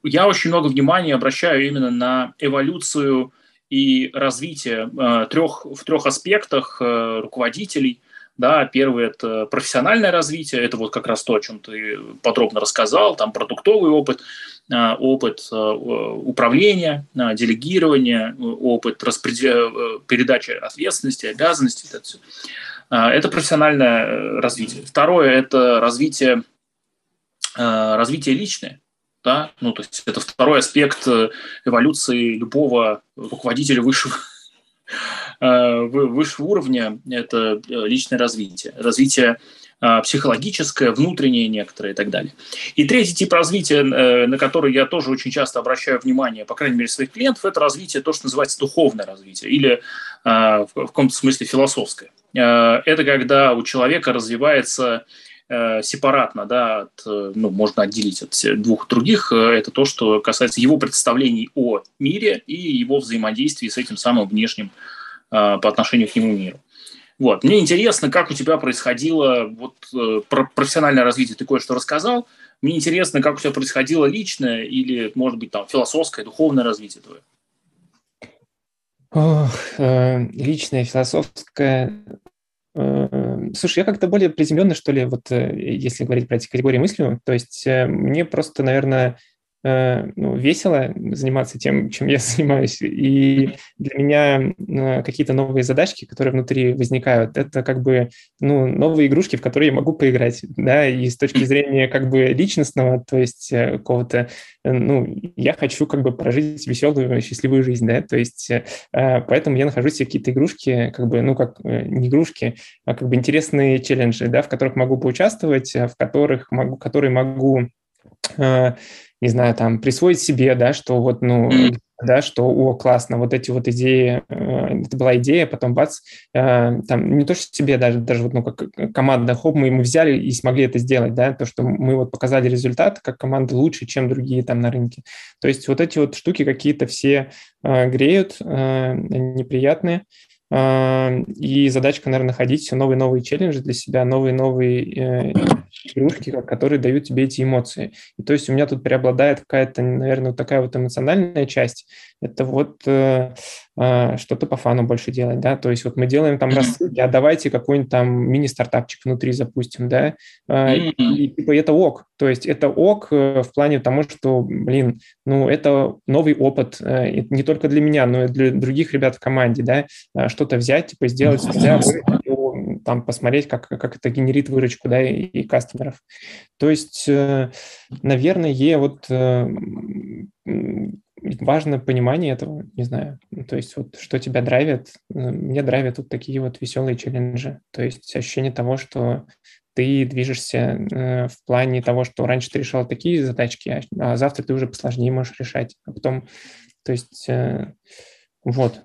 я очень много внимания обращаю именно на эволюцию и развитие трех, в трех аспектах руководителей. Да, первый – это профессиональное развитие, это вот как раз то, о чем ты подробно рассказал, там продуктовый опыт – Э, опыт э, управления, э, делегирования, опыт распредел... передачи ответственности, обязанностей. Это, все. это профессиональное развитие. Второе – это развитие, развитие личное. Да? Ну, то есть это второй аспект эволюции любого руководителя высшего, высшего уровня – это личное развитие. Развитие а, психологическое, внутреннее некоторое и так далее. И третий тип развития, э, на который я тоже очень часто обращаю внимание, по крайней мере, своих клиентов, это развитие, то, что называется духовное развитие или в каком-то смысле философское. Это когда у человека развивается э, сепаратно, да, от, ну, можно отделить от двух других, это то, что касается его представлений о мире и его взаимодействии с этим самым внешним по отношению к нему миру. Вот. Мне интересно, как у тебя происходило вот, э, профессиональное развитие. Ты кое-что рассказал. Мне интересно, как у тебя происходило личное или, может быть, там, философское, духовное развитие твое. Ох, э, личное, философское. Э, слушай, я как-то более приземленный, что ли, вот э, если говорить про эти категории мысли. То есть э, мне просто, наверное, э, ну, весело заниматься тем, чем я занимаюсь. И для меня э, какие-то новые задачки, которые внутри возникают, это как бы ну, новые игрушки, в которые я могу поиграть. Да? И с точки зрения как бы личностного, то есть э, какого-то, ну, я хочу как бы прожить веселую, счастливую жизнь. Да? То есть поэтому я нахожусь в какие-то игрушки, как бы, ну, как не игрушки, а как бы интересные челленджи, да, в которых могу поучаствовать, в которых могу, которые могу не знаю, там, присвоить себе, да, что вот, ну, да, что, о, классно, вот эти вот идеи, э, это была идея, потом бац, э, там, не то, что себе даже, даже вот, ну, как команда, хоп, мы, мы взяли и смогли это сделать, да, то, что мы вот показали результат, как команда лучше, чем другие там на рынке. То есть вот эти вот штуки какие-то все э, греют, э, неприятные, и задачка, наверное, находить все новые-новые челленджи для себя, новые-новые игрушки, которые дают тебе эти эмоции. И то есть у меня тут преобладает какая-то, наверное, вот такая вот эмоциональная часть. Это вот э, э, что-то по фану больше делать, да. То есть вот мы делаем там рассылки, а давайте какой-нибудь там мини-стартапчик внутри запустим, да. Э, и, типа это ок. То есть это ок э, в плане того, что, блин, ну это новый опыт э, не только для меня, но и для других ребят в команде, да. Э, что-то взять, типа сделать, взять, там посмотреть, как, как это генерит выручку, да, и, и кастомеров. То есть, э, наверное, вот важно понимание этого, не знаю, то есть вот что тебя драйвит, э, мне драйвят вот такие вот веселые челленджи, то есть ощущение того, что ты движешься в плане того, что раньше ты решал такие задачки, а, а завтра ты уже посложнее можешь решать, а потом, то есть вот,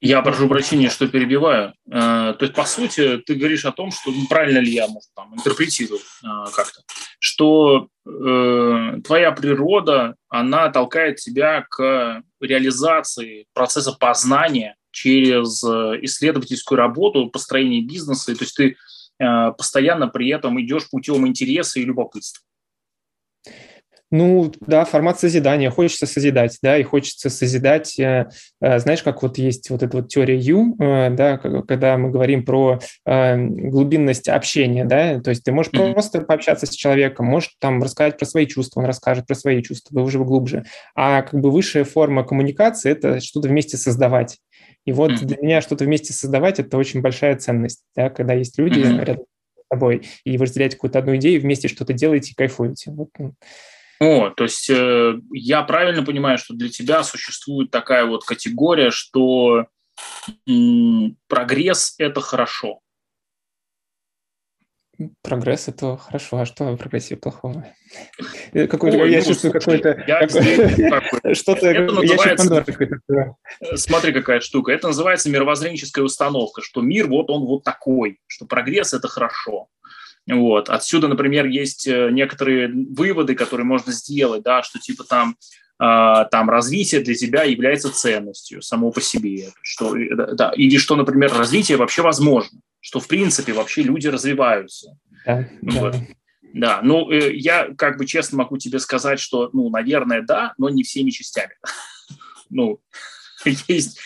я прошу прощения, что перебиваю. Э, то есть, по сути, ты говоришь о том, что ну, правильно ли я может, там, интерпретирую э, как-то, что э, твоя природа, она толкает тебя к реализации процесса познания через исследовательскую работу, построение бизнеса. То есть ты э, постоянно при этом идешь путем интереса и любопытства. Ну, да, формат созидания. Хочется созидать, да, и хочется созидать, э, э, знаешь, как вот есть вот эта вот теория Ю, э, да, когда мы говорим про глубинность общения, да, то есть ты можешь mm-hmm. просто пообщаться с человеком, можешь там рассказать про свои чувства, он расскажет про свои чувства, вы уже глубже. А как бы высшая форма коммуникации – это что-то вместе создавать. И вот mm-hmm. для меня что-то вместе создавать – это очень большая ценность, да, когда есть люди mm-hmm. рядом с тобой, и вы разделяете какую-то одну идею, вместе что-то делаете и кайфуете. Вот, ну, о, то есть э, я правильно понимаю, что для тебя существует такая вот категория, что м, прогресс – это хорошо. Прогресс – это хорошо. А что в прогрессе плохого? Э, какой-то, Ой, я ну, чувствую какой-то... Какой, что-то... Это называется, э, смотри, какая штука. Это называется мировоззренческая установка, что мир вот он вот такой, что прогресс – это хорошо. Вот. Отсюда, например, есть э, некоторые выводы, которые можно сделать, да, что типа там, э, там развитие для тебя является ценностью само по себе. Что, э, да, или что, например, развитие вообще возможно, что в принципе вообще люди развиваются. Да, вот. да. Да, ну, э, я как бы честно могу тебе сказать, что, ну, наверное, да, но не всеми частями. ну, есть,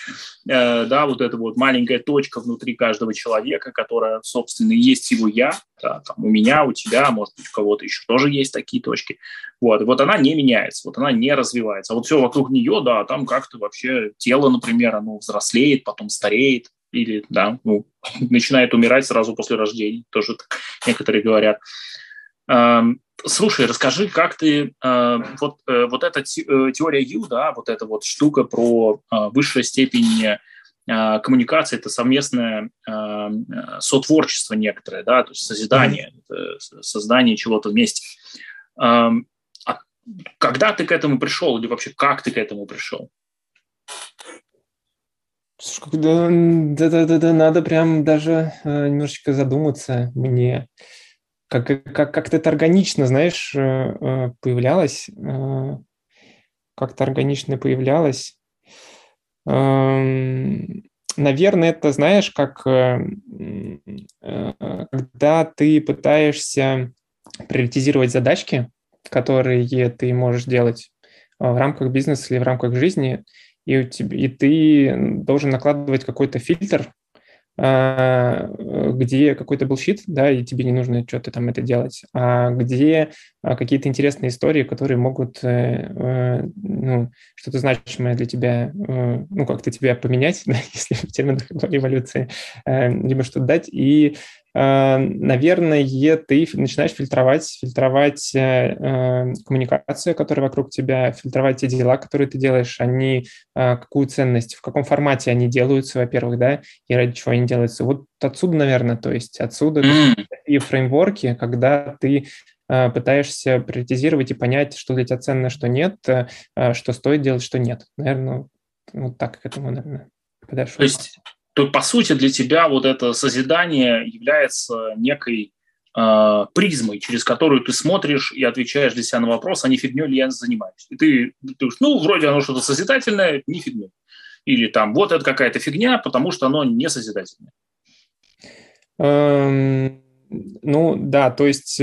э, да, вот эта вот маленькая точка внутри каждого человека, которая, собственно, есть его я, да, там, у меня, у тебя, может быть, у кого-то еще тоже есть такие точки. Вот, и вот она не меняется, вот она не развивается. А вот все вокруг нее, да, там как-то вообще тело, например, оно взрослеет, потом стареет, или, да, ну, начинает умирать сразу после рождения, тоже так некоторые говорят. Слушай, расскажи, как ты э, вот э, вот эта те, э, теория Ю, да, вот эта вот штука про э, высшая степень э, коммуникации, это совместное э, сотворчество некоторое, да, то есть созидание, mm-hmm. создание чего-то вместе. Э, а когда ты к этому пришел или вообще как ты к этому пришел? Да, да, да, да, надо прям даже э, немножечко задуматься мне как, как, как-то это органично, знаешь, э, э, появлялось, э, как-то органично появлялось. Эм, наверное, это, знаешь, как когда ты пытаешься приоритизировать задачки, которые ты можешь делать в рамках бизнеса или в рамках жизни, и, у тебя, и ты должен накладывать какой-то фильтр где какой-то bullshit, да, и тебе не нужно что-то там это делать, а где а, какие-то интересные истории, которые могут э, э, ну, что-то значимое для тебя, э, ну, как-то тебя поменять, да, если в терминах эволюции, либо что-то дать, и наверное, ты начинаешь фильтровать, фильтровать э, э, коммуникацию, которая вокруг тебя, фильтровать те дела, которые ты делаешь, они какую ценность, в каком формате они делаются, во-первых, да, и ради чего они делаются. Вот отсюда, наверное, то есть отсюда mm. такие фреймворки, когда ты пытаешься приоритизировать и понять, что для тебя ценно, что нет, что стоит делать, что нет. Наверное, вот так к этому, наверное, подошел. То есть то по сути для тебя вот это созидание является некой э, призмой, через которую ты смотришь и отвечаешь для себя на вопрос, а не фигней ли я занимаюсь. И ты, ты ну, вроде оно что-то созидательное, не фигня. Или там, вот это какая-то фигня, потому что оно не созидательное. Эм, ну, да, то есть...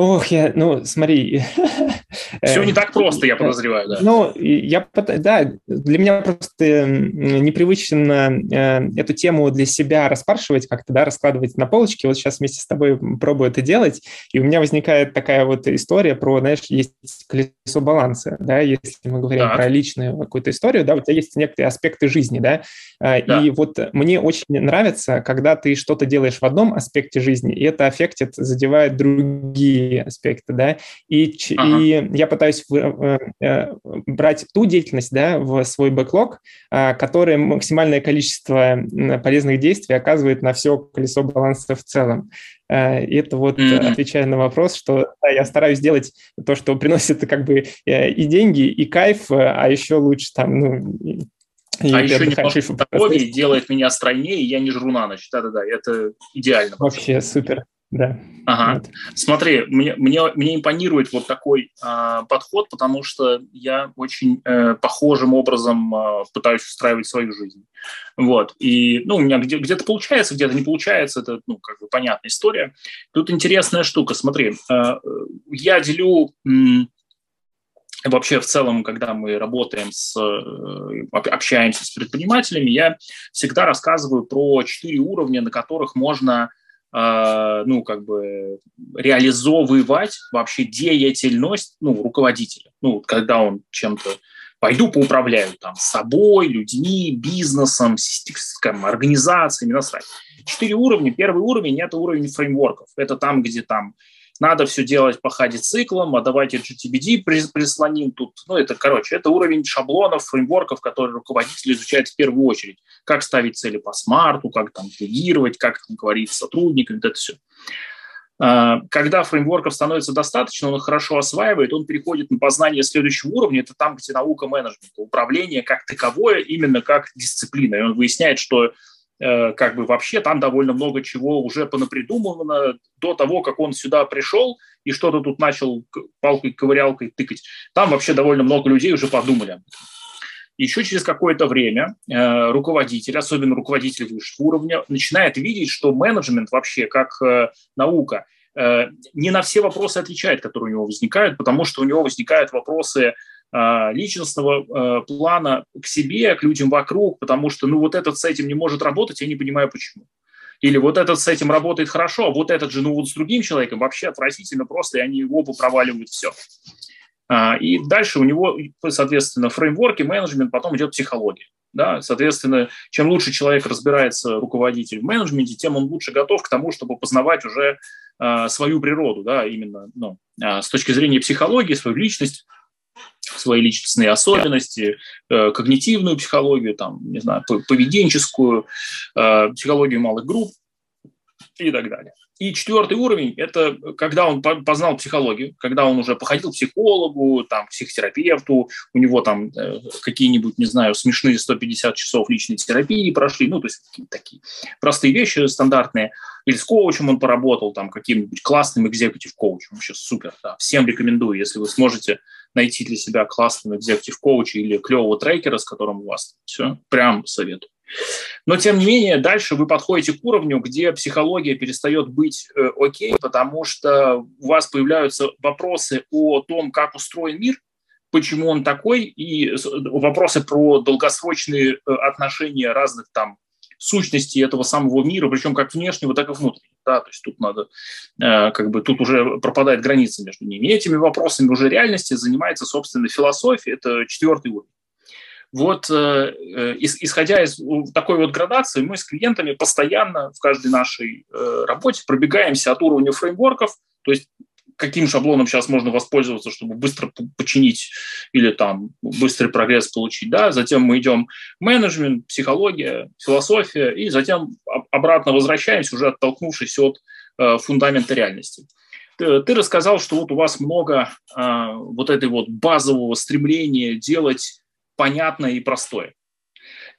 Э, ох, я, ну, смотри, Все не так просто, я подозреваю, да. Ну, я, да, для меня просто непривычно э, эту тему для себя распаршивать как-то, да, раскладывать на полочке. Вот сейчас вместе с тобой пробую это делать, и у меня возникает такая вот история про, знаешь, есть колесо баланса, да, если мы говорим так. про личную какую-то историю, да, у тебя есть некоторые аспекты жизни, да, э, да. и вот мне очень нравится, когда ты что-то делаешь в одном аспекте жизни, и это аффектит, задевает другие аспекты, да, и, ага. и я пытаюсь э, брать ту деятельность да, в свой бэклог, а, которая максимальное количество полезных действий оказывает на все колесо баланса в целом. Э, и это вот mm-hmm. отвечая на вопрос, что да, я стараюсь делать то, что приносит как бы и деньги, и кайф, а еще лучше там, ну, и а еще немножко здоровье делает меня стройнее, и я не жру на ночь. Да-да-да, это идеально. Вообще супер. Да. Ага. Вот. Смотри, мне, мне, мне импонирует вот такой э, подход, потому что я очень э, похожим образом э, пытаюсь устраивать свою жизнь. Вот. И, ну, у меня где, где-то получается, где-то не получается, это, ну, как бы понятная история. Тут интересная штука, смотри, э, я делю... М- вообще в целом, когда мы работаем с, общаемся с предпринимателями, я всегда рассказываю про четыре уровня, на которых можно ну, как бы реализовывать вообще деятельность, ну, руководителя. Ну, когда он чем-то пойду поуправляю там собой, людьми, бизнесом, системой, организациями, насрать. Четыре уровня. Первый уровень – это уровень фреймворков. Это там, где там надо все делать по хаде циклам, а давайте GTBD прислоним тут. Ну, это, короче, это уровень шаблонов, фреймворков, которые руководитель изучает в первую очередь. Как ставить цели по смарту, как там делегировать, как там говорить с сотрудниками, это все. А, когда фреймворков становится достаточно, он их хорошо осваивает, он переходит на познание следующего уровня, это там, где наука менеджмента, управление как таковое, именно как дисциплина. И он выясняет, что как бы вообще там довольно много чего уже понапридумывано до того, как он сюда пришел и что-то тут начал палкой-ковырялкой тыкать. Там вообще довольно много людей уже подумали Еще через какое-то время э, руководитель, особенно руководитель высшего уровня, начинает видеть, что менеджмент вообще как э, наука э, не на все вопросы отвечает, которые у него возникают, потому что у него возникают вопросы личностного а, плана к себе, к людям вокруг, потому что, ну, вот этот с этим не может работать, я не понимаю, почему. Или вот этот с этим работает хорошо, а вот этот же, ну, вот с другим человеком вообще отвратительно просто, и они оба проваливают все. А, и дальше у него, соответственно, фреймворки, менеджмент, потом идет психология. Да? Соответственно, чем лучше человек разбирается, руководитель в менеджменте, тем он лучше готов к тому, чтобы познавать уже свою природу, да, именно ну, с точки зрения психологии, свою личность, свои личностные особенности, э, когнитивную психологию, там, не знаю, поведенческую, э, психологию малых групп и так далее. И четвертый уровень – это когда он познал психологию, когда он уже походил к психологу, там, к психотерапевту, у него там э, какие-нибудь, не знаю, смешные 150 часов личной терапии прошли, ну, то есть такие простые вещи стандартные. Или с коучем он поработал, там, каким-нибудь классным экзекутив коучем. Вообще супер, да. Всем рекомендую, если вы сможете найти для себя классного экзекутив коуча или клевого трекера, с которым у вас все, прям советую. Но, тем не менее, дальше вы подходите к уровню, где психология перестает быть э, окей, потому что у вас появляются вопросы о том, как устроен мир, почему он такой, и вопросы про долгосрочные э, отношения разных там сущности этого самого мира, причем как внешнего, так и внутреннего. Да? То есть тут надо, э, как бы, тут уже пропадает граница между ними. И этими вопросами уже реальности занимается, собственно, философия, это четвертый уровень. Вот э, э исходя из такой вот градации, мы с клиентами постоянно в каждой нашей э, работе пробегаемся от уровня фреймворков, то есть каким шаблоном сейчас можно воспользоваться, чтобы быстро починить или там быстрый прогресс получить, да, затем мы идем менеджмент, психология, философия, и затем обратно возвращаемся, уже оттолкнувшись от э, фундамента реальности. Ты, ты рассказал, что вот у вас много э, вот этой вот базового стремления делать понятное и простое.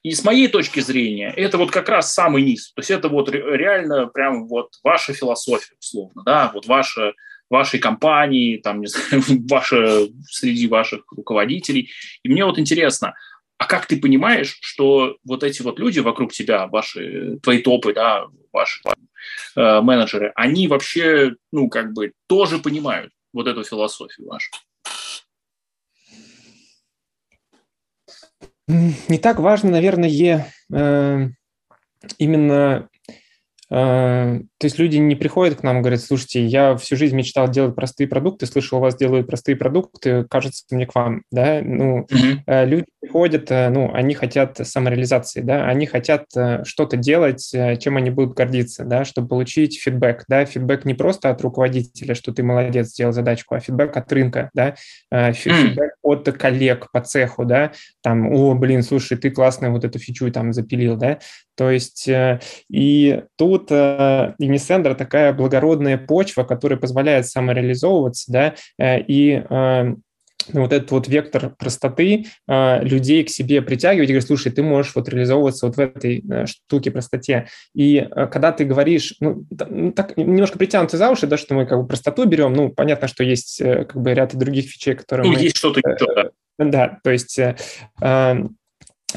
И с моей точки зрения, это вот как раз самый низ. То есть это вот реально прям вот ваша философия, условно, да, вот ваша вашей компании, там, не знаю, ваше, среди ваших руководителей. И мне вот интересно, а как ты понимаешь, что вот эти вот люди вокруг тебя, ваши, твои топы, да, ваши э, менеджеры, они вообще, ну, как бы тоже понимают вот эту философию вашу? Не так важно, наверное, э, именно то есть люди не приходят к нам и говорят, слушайте, я всю жизнь мечтал делать простые продукты, слышал, у вас делают простые продукты, кажется мне к вам, да, ну, mm-hmm. люди приходят, э, ну, они хотят самореализации, да, они хотят что-то делать, чем они будут гордиться, да, чтобы получить фидбэк, да, фидбэк не просто от руководителя, что ты молодец, сделал задачку, а фидбэк от рынка, да, фидбэк mm-hmm. от коллег по цеху, да, там, о, блин, слушай, ты классно вот эту фичу там запилил, да, то есть и тут тут э, такая благородная почва, которая позволяет самореализовываться, да, э, и э, вот этот вот вектор простоты э, людей к себе притягивать и говорить, слушай, ты можешь вот реализовываться вот в этой э, штуке простоте. И э, когда ты говоришь, ну, ну так немножко притянуты за уши, да, что мы как бы простоту берем, ну, понятно, что есть э, как бы ряд других фичей, которые ну, мы... есть что-то еще, да. Да, то есть э,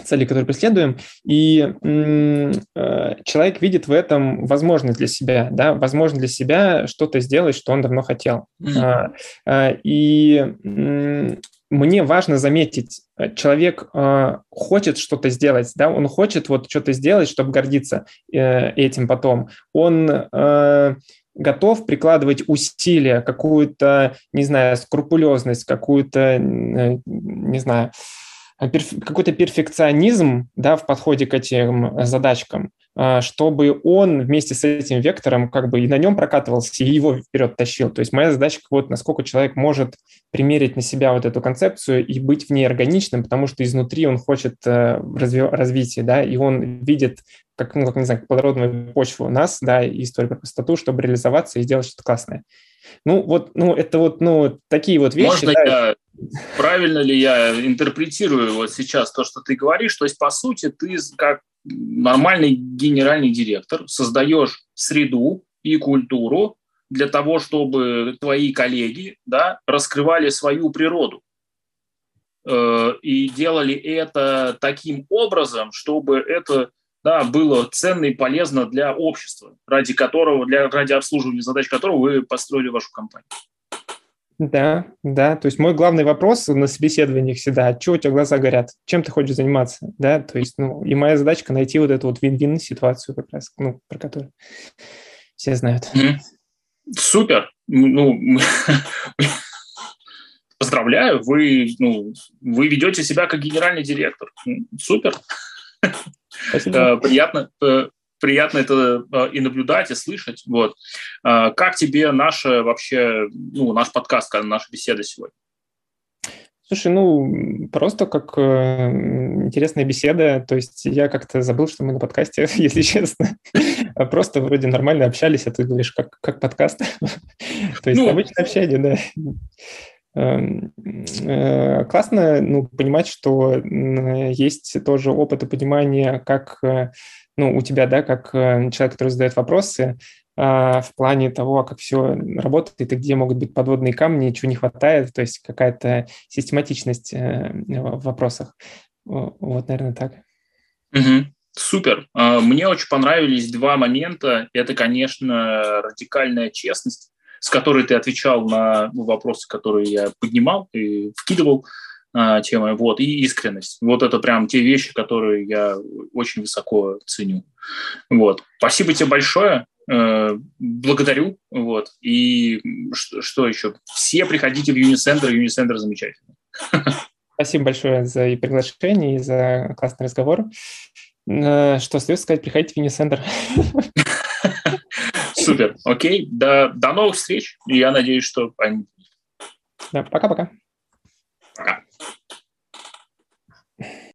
цели, которые преследуем, и э, человек видит в этом возможность для себя, да, возможность для себя что-то сделать, что он давно хотел. Mm-hmm. Э, и э, мне важно заметить, человек э, хочет что-то сделать, да, он хочет вот что-то сделать, чтобы гордиться э, этим потом. Он э, готов прикладывать усилия, какую-то, не знаю, скрупулезность, какую-то, э, не знаю, какой-то перфекционизм да, в подходе к этим э, задачкам, э, чтобы он вместе с этим вектором как бы и на нем прокатывался, и его вперед тащил. То есть моя задача вот насколько человек может примерить на себя вот эту концепцию и быть в ней органичным, потому что изнутри он хочет разви- развития, да, и он видит как, ну, как, не знаю, плодородную почву у нас, да, и историю про простоту, чтобы реализоваться и сделать что-то классное. Ну, вот, ну, это вот, ну, такие вот вещи. Можно да. я, правильно ли я интерпретирую вот сейчас то, что ты говоришь? То есть, по сути, ты как нормальный генеральный директор создаешь среду и культуру для того, чтобы твои коллеги да, раскрывали свою природу э, и делали это таким образом, чтобы это да, было ценно и полезно для общества, ради которого, для, ради обслуживания задач которого вы построили вашу компанию. Да, да. То есть мой главный вопрос на собеседованиях всегда, а что у тебя глаза горят? Чем ты хочешь заниматься? Да, то есть, ну, и моя задачка найти вот эту вот вин-вин ситуацию как раз, ну, про которую все знают. Mm-hmm. Супер. Ну, поздравляю, вы, ну, вы ведете себя как генеральный директор. Супер. Э, приятно, э, приятно это э, и наблюдать, и слышать. Вот. Как тебе наша вообще, ну, наш подкаст, наша беседа сегодня? Слушай, ну, просто как э, интересная беседа. То есть я как-то забыл, что мы на подкасте, если честно. Просто вроде нормально общались, а ты говоришь, как, как подкаст. То есть ну, обычное общение, да. Эм, э, классно ну, понимать, что есть тоже опыт и понимание, как э, ну, у тебя, да, как э, человек, который задает вопросы, а, в плане того, как все работает и где могут быть подводные камни, чего не хватает, то есть какая-то систематичность в вопросах. Вот, наверное, так. Угу. Супер. А, мне очень понравились два момента. Это, конечно, радикальная честность с которой ты отвечал на вопросы, которые я поднимал и вкидывал а, темой, вот, и искренность. Вот это прям те вещи, которые я очень высоко ценю. Вот. Спасибо тебе большое. Э, благодарю. Вот. И что, что еще? Все приходите в Unicenter. Unicenter замечательный. Спасибо большое за приглашение, и за классный разговор. Э, что остается сказать? Приходите в Unicenter. Супер. Окей. До, до новых встреч. Я надеюсь, что они... Да, пока-пока.